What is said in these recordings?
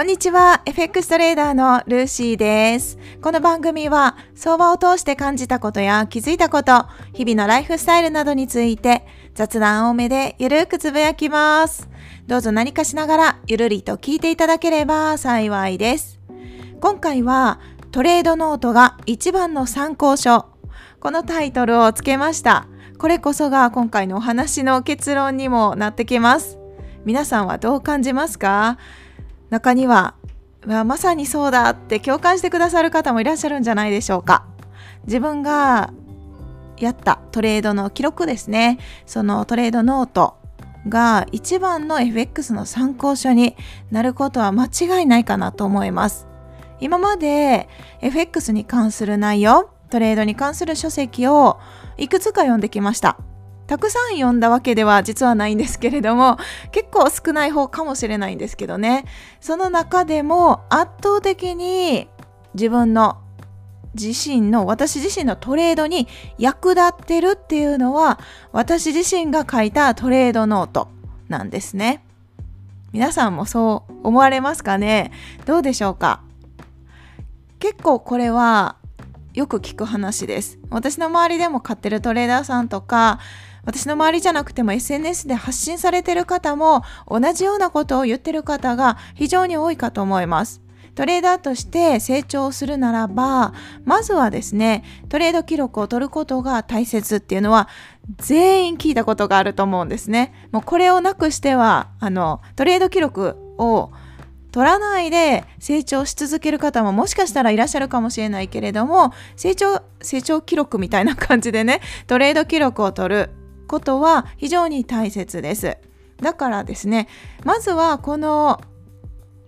こんにちは。FX トレーダーのルーシーです。この番組は相場を通して感じたことや気づいたこと、日々のライフスタイルなどについて雑談多めでゆるくつぶやきます。どうぞ何かしながらゆるりと聞いていただければ幸いです。今回はトレードノートが一番の参考書。このタイトルをつけました。これこそが今回のお話の結論にもなってきます。皆さんはどう感じますか？中にはまさにそうだって共感してくださる方もいらっしゃるんじゃないでしょうか。自分がやったトレードの記録ですね。そのトレードノートが一番の FX の参考書になることは間違いないかなと思います。今まで FX に関する内容トレードに関する書籍をいくつか読んできました。たくさん読んだわけでは実はないんですけれども 結構少ない方かもしれないんですけどね。その中でも圧倒的に自分の自身の私自身のトレードに役立ってるっていうのは私自身が書いたトレードノートなんですね。皆さんもそう思われますかね？どうでしょうか？結構これはよく聞く話です。私の周りでも買ってるトレーダーさんとか私の周りじゃなくても SNS で発信されてる方も同じようなことを言ってる方が非常に多いかと思います。トレーダーとして成長するならば、まずはですね、トレード記録を取ることが大切っていうのは全員聞いたことがあると思うんですね。もうこれをなくしては、あの、トレード記録を取らないで成長し続ける方ももしかしたらいらっしゃるかもしれないけれども、成長、成長記録みたいな感じでね、トレード記録を取る。ことは非常に大切です。だからですね、まずはこの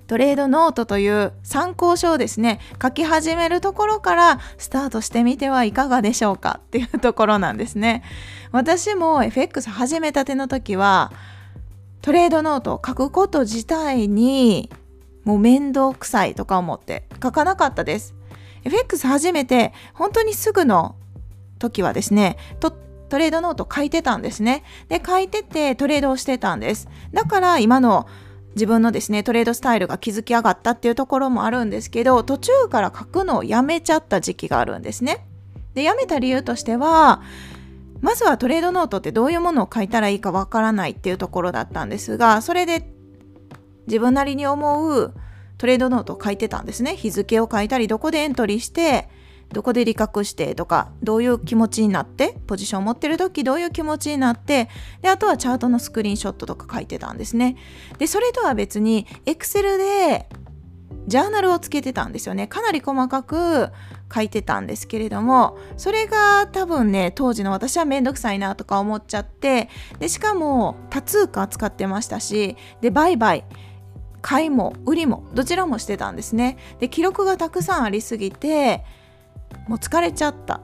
トレードノートという参考書をですね、書き始めるところからスタートしてみてはいかがでしょうかっていうところなんですね。私も FX 始めたての時は、トレードノートを書くこと自体にもう面倒くさいとか思って書かなかったです。FX 始めて本当にすぐの時はですね、とトレードノート書いてたんですね。で、書いててトレードをしてたんです。だから今の自分のですね、トレードスタイルが築き上がったっていうところもあるんですけど、途中から書くのをやめちゃった時期があるんですね。で、やめた理由としては、まずはトレードノートってどういうものを書いたらいいかわからないっていうところだったんですが、それで自分なりに思うトレードノートを書いてたんですね。日付を書いたり、どこでエントリーして、どこで利確してとかどういう気持ちになってポジションを持ってる時どういう気持ちになってであとはチャートのスクリーンショットとか書いてたんですね。でそれとは別に Excel でジャーナルをつけてたんですよね。かなり細かく書いてたんですけれどもそれが多分ね当時の私はめんどくさいなとか思っちゃってでしかも多通貨使ってましたしで売買買いも売りもどちらもしてたんですね。で記録がたくさんありすぎてもう疲れちゃった。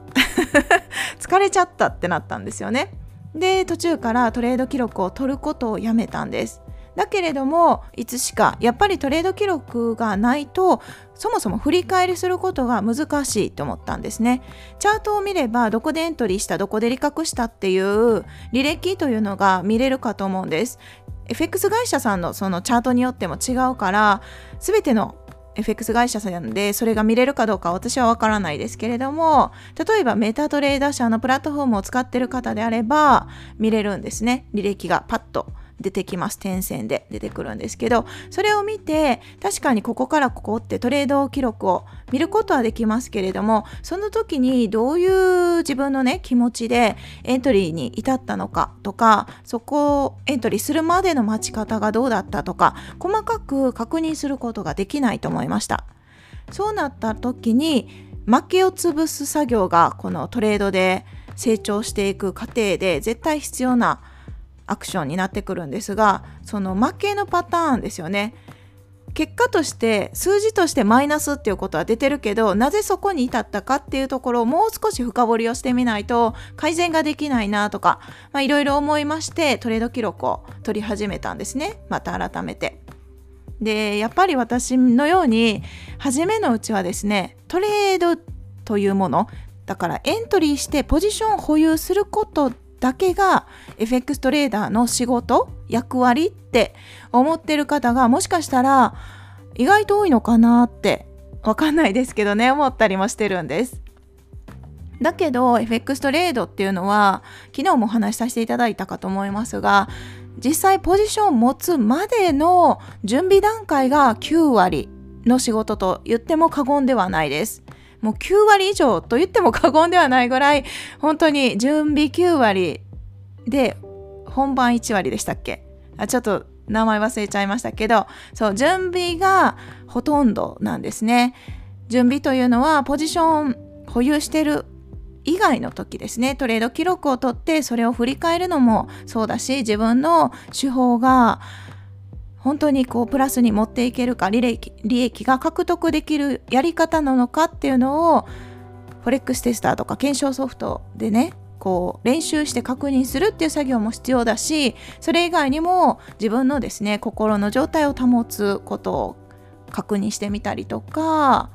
疲れちゃったってなったんですよね。で途中からトレード記録を取ることをやめたんです。だけれどもいつしかやっぱりトレード記録がないとそもそも振り返りすることが難しいと思ったんですね。チャートを見ればどこでエントリーしたどこで利確したっていう履歴というのが見れるかと思うんです。FX 会社さんのそのチャートによっても違うから全ての FX 会社さんでそれが見れるかどうか私はわからないですけれども例えばメタトレーダー社のプラットフォームを使ってる方であれば見れるんですね。履歴がパッと。出てきます。点線で出てくるんですけど、それを見て、確かにここからここってトレード記録を見ることはできますけれども、その時にどういう自分のね、気持ちでエントリーに至ったのかとか、そこをエントリーするまでの待ち方がどうだったとか、細かく確認することができないと思いました。そうなった時に、負けを潰す作業がこのトレードで成長していく過程で絶対必要なアクションになってくるんですがその負けのパターンですよね結果として数字としてマイナスっていうことは出てるけどなぜそこに至ったかっていうところをもう少し深掘りをしてみないと改善ができないなとかいろいろ思いましてトレード記録を取り始めたんですねまた改めて。でやっぱり私のように初めのうちはですねトレードというものだからエントリーしてポジションを保有することだけが FX トレーダーの仕事役割って思ってる方がもしかしたら意外と多いのかなってわかんないですけどね思ったりもしてるんですだけど FX トレードっていうのは昨日もお話しさせていただいたかと思いますが実際ポジションを持つまでの準備段階が9割の仕事と言っても過言ではないです。もう9割以上と言っても過言ではないぐらい本当に準備9割で本番1割でしたっけ？あちょっと名前忘れちゃいましたけどそう準備がほとんどなんですね。準備というのはポジション保有してる以外の時ですねトレード記録を取ってそれを振り返るのもそうだし自分の手法が本当にこうプラスに持っていけるか利益利益が獲得できるやり方なのかっていうのをフォレックステスターとか検証ソフトでねこう練習して確認するっていう作業も必要だしそれ以外にも自分のですね心の状態を保つことを確認してみたりとか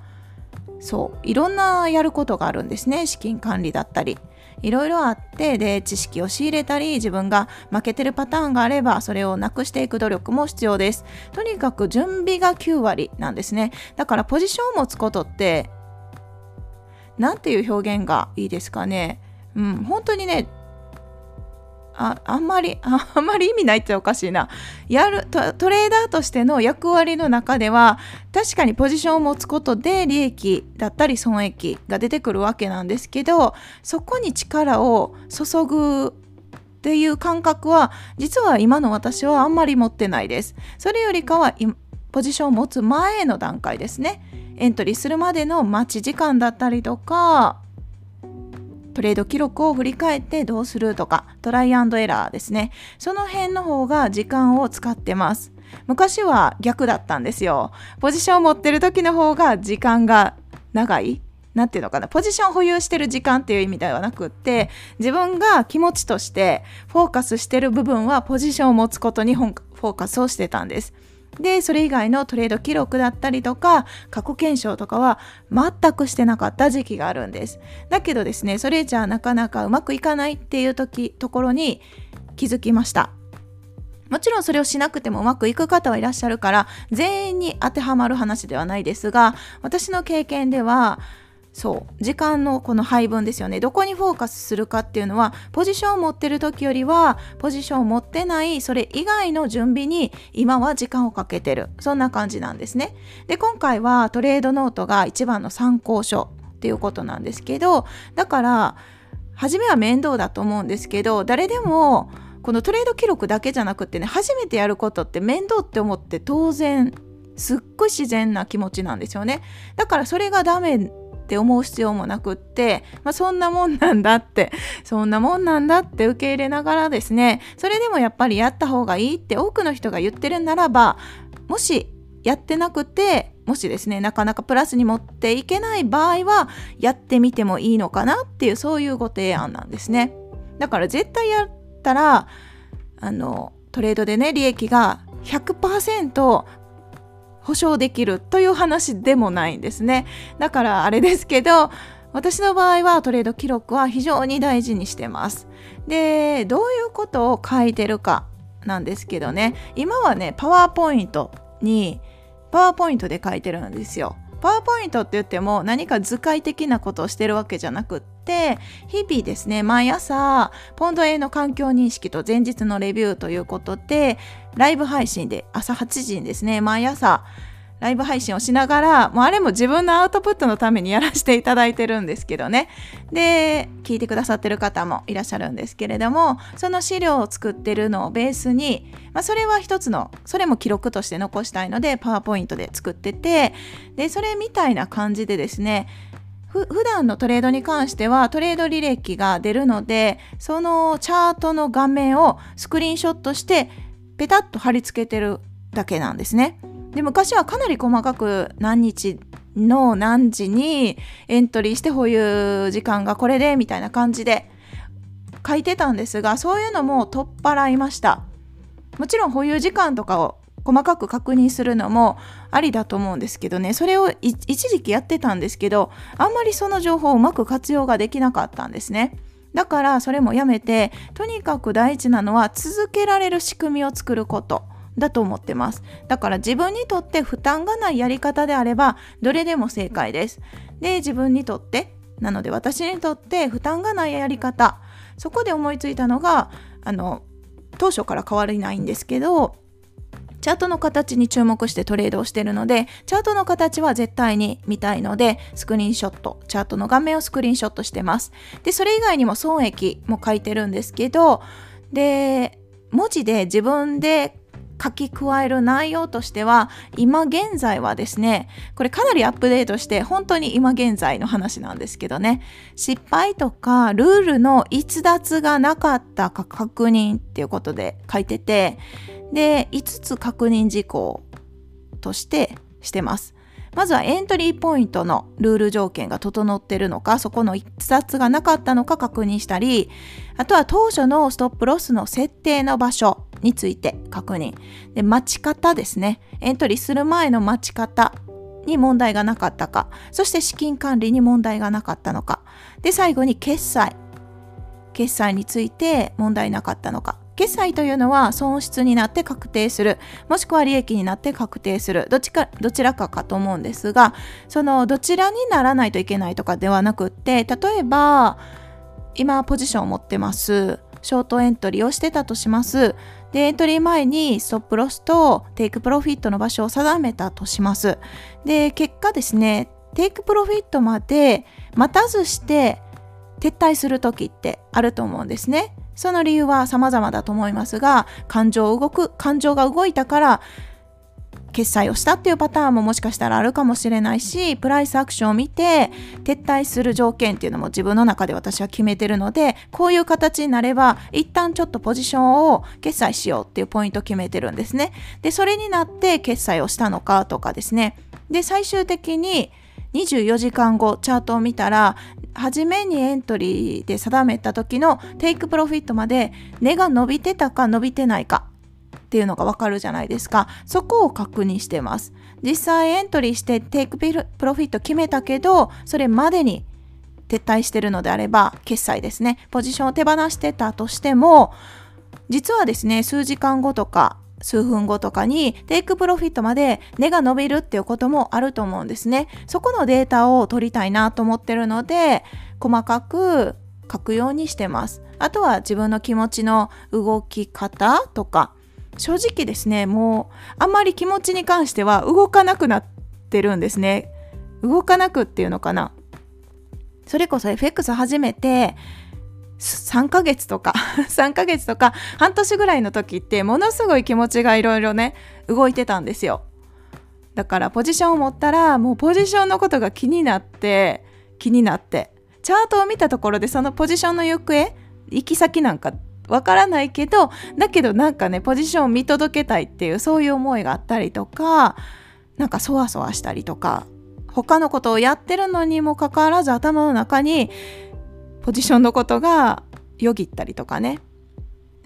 そういろんなやることがあるんですね資金管理だったり。いろいろあってで知識を仕入れたり自分が負けてるパターンがあればそれをなくしていく努力も必要です。とにかく準備が9割なんですね。だからポジションを持つことって何ていう表現がいいですかね。うん本当にねああんまり あんまり意味ないっておかしいな。やるトレーダーとしての役割の中では確かにポジションを持つことで利益だったり損益が出てくるわけなんですけどそこに力を注ぐっていう感覚は実は今の私はあんまり持ってないです。それよりかはポジションを持つ前の段階ですね。エントリーするまでの待ち時間だったりとかトレード記録を振り返ってどうするとかトライアンドエラーですね。その辺の方が時間を使ってます。昔は逆だったんですよ。ポジションを持ってる時の方が時間が長い。何ていうのかな。ポジション保有してる時間っていう意味ではなくって自分が気持ちとしてフォーカスしてる部分はポジションを持つことにフォーカスをしてたんです。でそれ以外のトレード記録だったりとか過去検証とかは全くしてなかった時期があるんです。だけどですねそれじゃあなかなかうまくいかないっていう時ところに気づきました。もちろんそれをしなくてもうまくいく方はいらっしゃるから全員に当てはまる話ではないですが私の経験ではそう。時間のこの配分ですよね。どこにフォーカスするかっていうのはポジションを持ってる時よりはポジションを持ってないそれ以外の準備に今は時間をかけてる。そんな感じなんですね。で今回はトレードノートが一番の参考書っていうことなんですけどだから初めは面倒だと思うんですけど誰でもこのトレード記録だけじゃなくてね初めてやることって面倒って思って当然すっごい自然な気持ちなんですよね。だからそれがダメって思う必要もなくって、まあ、そんなもんなんだってそんなもんなんだって受け入れながらですねそれでもやっぱりやった方がいいって多くの人が言ってるならばもしやってなくてもしですねなかなかプラスに持っていけない場合はやってみてもいいのかなっていうそういうご提案なんですね。だから絶対やったらあのトレードでね利益が100%保証できるという話でもないんですね。だからあれですけど私の場合はトレード記録は非常に大事にしてます。でどういうことを書いてるかなんですけどね。今はねパワーポイントにパワーポイントで書いてるんですよ。パワーポイントって言っても何か図解的なことをしてるわけじゃなくって日々ですね毎朝ポンドへの環境認識と前日のレビューということでライブ配信で朝8時にですね毎朝ライブ配信をしながらもうあれも自分のアウトプットのためにやらせていただいてるんですけどね。で聞いてくださってる方もいらっしゃるんですけれどもその資料を作ってるのをベースに、まあ、それは一つのそれも記録として残したいのでパワーポイントで作っててでそれみたいな感じでですねふ普段のトレードに関してはトレード履歴が出るのでそのチャートの画面をスクリーンショットしてペタッと貼り付けてるだけなんですね。で昔はかなり細かく何日の何時にエントリーして保有時間がこれでみたいな感じで書いてたんですがそういうのも取っ払いましたもちろん保有時間とかを細かく確認するのもありだと思うんですけどね。それを一時期やってたんですけどあんまりその情報をうまく活用ができなかったんですね。だからそれもやめてとにかく大事なのは続けられる仕組みを作ることだと思ってます。だから自分にとって負担がないやり方であればどれでも正解です。で自分にとってなので私にとって負担がないやり方。そこで思いついたのがあの当初から変わりないんですけどチャートの形に注目してトレードをしてるので、チャートの形は絶対に見たいので、スクリーンショット、チャートの画面をスクリーンショットしてます。で、それ以外にも損益も書いてるんですけど、で、文字で自分で書き加える内容としては今現在はですねこれかなりアップデートして本当に今現在の話なんですけどね失敗とかルールの逸脱がなかったか確認っていうことで書いててで5つ確認事項としてしてますまずはエントリーポイントのルール条件が整ってるのか、そこの一冊がなかったのか確認したり、あとは当初のストップロスの設定の場所について確認。で、待ち方ですね。エントリーする前の待ち方に問題がなかったか、そして資金管理に問題がなかったのか、で、最後に決済。決済について問題なかったのか。決済というのは損失になって確定する。もしくは利益になって確定する。どちかどちらかかと思うんですがそのどちらにならないといけないとかではなくって例えば今ポジションを持ってます。ショートエントリーをしてたとします。でエントリー前にストップロスとテイクプロフィットの場所を定めたとします。で結果ですねテイクプロフィットまで待たずして撤退する時ってあると思うんですね。その理由は様々だと思いますが感情を動く感情が動いたから決済をしたっていうパターンももしかしたらあるかもしれないしプライスアクションを見て撤退する条件っていうのも自分の中で私は決めてるのでこういう形になれば一旦ちょっとポジションを決済しようっていうポイントを決めてるんですね。でそれになって決済をしたのかとかですね。で最終的に24時間後チャートを見たら初めにエントリーで定めた時のテイクプロフィットまで値が伸びてたか伸びてないかっていうのがわかるじゃないですか。そこを確認してます。実際エントリーしてテイクプロフィット決めたけどそれまでに撤退してるのであれば決済ですね。ポジションを手放してたとしても実はですね数時間後とか数分後とかにテイクプロフィットまで値が伸びるっていうこともあると思うんですね。そこのデータを取りたいなと思ってるので細かく書くようにしてます。あとは自分の気持ちの動き方とか正直ですねもうあんまり気持ちに関しては動かなくなってるんですね。動かなくっていうのかな。それこそ FX 始めて3ヶ月とか3ヶ月とか半年ぐらいの時ってものすごい気持ちがいろいろね動いてたんですよ。だからポジションを持ったらもうポジションのことが気になって気になって。チャートを見たところでそのポジションの行方行き先なんかわからないけどだけどなんかねポジションを見届けたいっていうそういう思いがあったりとかなんかそわそわしたりとか他のことをやってるのにもかかわらず頭の中にポジションのことがよぎったりとかね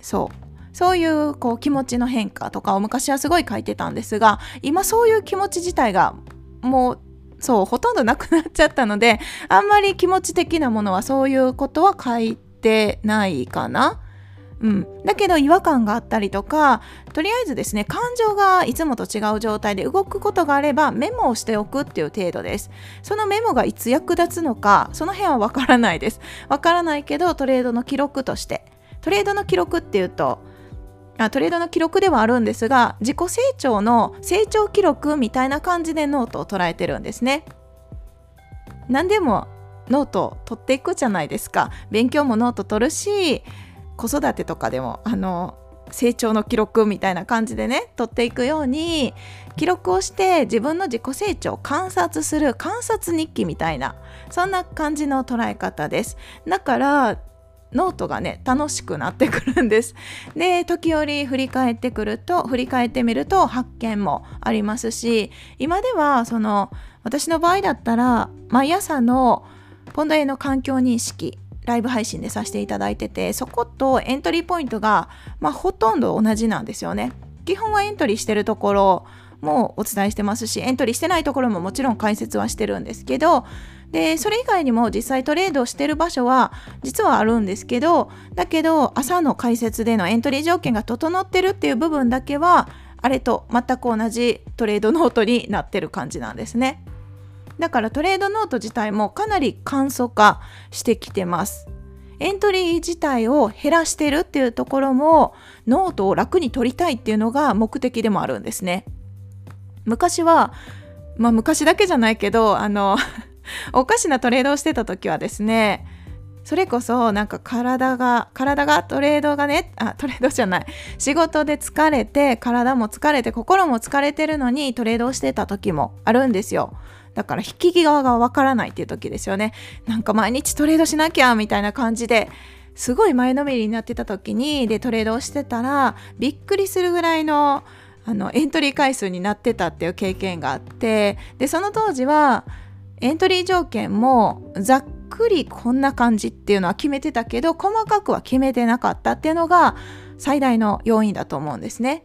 そうそういうこう気持ちの変化とかを昔はすごい書いてたんですが今そういう気持ち自体がもうそうほとんどなくなっちゃったのであんまり気持ち的なものはそういうことは書いてないかな。うん、だけど違和感があったりとかとりあえずですね感情がいつもと違う状態で動くことがあればメモをしておくっていう程度です。そのメモがいつ役立つのかその辺はわからないです。わからないけどトレードの記録として。トレードの記録っていうとあトレードの記録ではあるんですが自己成長の成長記録みたいな感じでノートを捉えてるんですね。何でもノートを取っていくじゃないですか。勉強もノート取るし子育てとかでもあの成長の記録みたいな感じでね取っていくように記録をして自分の自己成長を観察する観察日記みたいなそんな感じの捉え方です。だからノートがね楽しくなってくるんです。で時折振り返ってくると振り返ってみると発見もありますし今ではその私の場合だったら毎朝のポンドへの環境認識ライブ配信でさせていただいててそことエントリーポイントが、まあ、ほとんど同じなんですよね基本はエントリーしてるところもお伝えしてますしエントリーしてないところももちろん解説はしてるんですけどでそれ以外にも実際トレードをしてる場所は実はあるんですけどだけど朝の解説でのエントリー条件が整ってるっていう部分だけはあれと全く同じトレードノートになってる感じなんですね。だからトレードノート自体もかなり簡素化してきてます。エントリー自体を減らしてるっていうところもノートを楽に取りたいっていうのが目的でもあるんですね。昔はまあ昔だけじゃないけどあの おかしなトレードをしてた時はですねそれこそなんか体が体がトレードがねあトレードじゃない仕事で疲れて体も疲れて心も疲れてるのにトレードをしてた時もあるんですよだから引き際がわからないっていう時ですよねなんか毎日トレードしなきゃみたいな感じですごい前のめりになってた時にでトレードをしてたらびっくりするぐらいのあのエントリー回数になってたっていう経験があってでその当時はエントリー条件もざっくりこんな感じっていうのは決めてたけど細かくは決めてなかったっていうのが最大の要因だと思うんですね。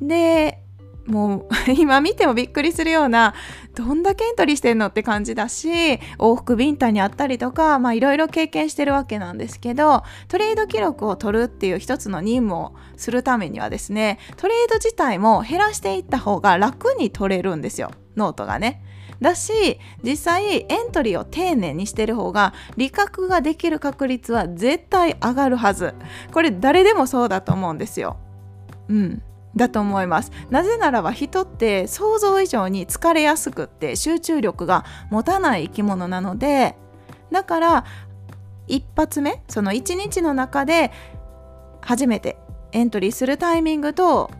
でもう今見てもびっくりするようなどんだけエントリーしてんのって感じだし往復ビンタにあったりとかいろいろ経験してるわけなんですけどトレード記録を取るっていう一つの任務をするためにはですねトレード自体も減らしていった方が楽に取れるんですよノートがね。だし実際エントリーを丁寧にしてる方が利確ができる確率は絶対上がるはずこれ誰でもそうだと思うんですよ。うんだと思います。なぜならば人って想像以上に疲れやすくって集中力が持たない生き物なのでだから一発目その一日の中で初めてエントリーするタイミングと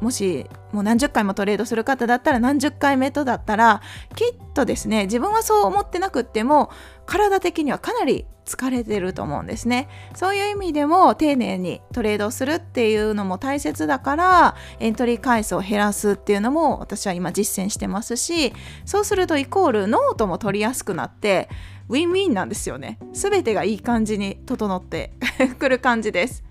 もしもう何十回もトレードする方だったら何十回目とだったらきっとですね自分はそう思ってなくっても体的にはかなり疲れてると思うんですね。そういう意味でも丁寧にトレードするっていうのも大切だからエントリー回数を減らすっていうのも私は今実践してますしそうするとイコールノートも取りやすくなってウィンウィンなんですよね。全てがいい感じに整って くる感じです。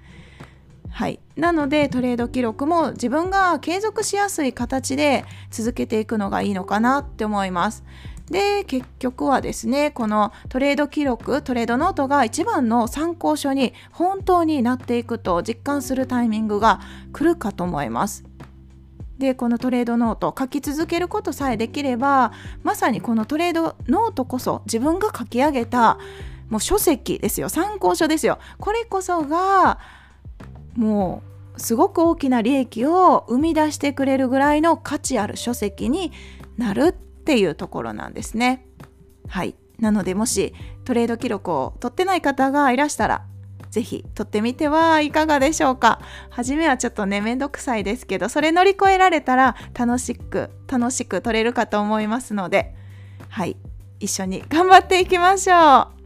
はい、なのでトレード記録も自分が継続しやすい形で続けていくのがいいのかなって思います。で結局はですねこのトレード記録トレードノートが一番の参考書に本当になっていくと実感するタイミングが来るかと思います。でこのトレードノート書き続けることさえできればまさにこのトレードノートこそ自分が書き上げたもう書籍ですよ参考書ですよこれこそがもうすごく大きな利益を生み出してくれるぐらいの価値ある書籍になるっっていうところなんですね。はい。なのでもしトレード記録を取ってない方がいらしたら是非取ってみてはいかがでしょうか。初めはちょっとねめんどくさいですけどそれ乗り越えられたら楽しく楽しく取れるかと思いますのではい。一緒に頑張っていきましょう。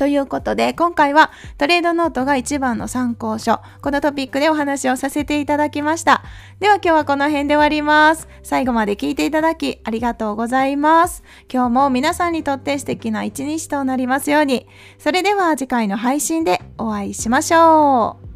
ということで、今回はトレードノートが一番の参考書。このトピックでお話をさせていただきました。では今日はこの辺で終わります。最後まで聞いていただきありがとうございます。今日も皆さんにとって素敵な一日となりますように。それでは次回の配信でお会いしましょう。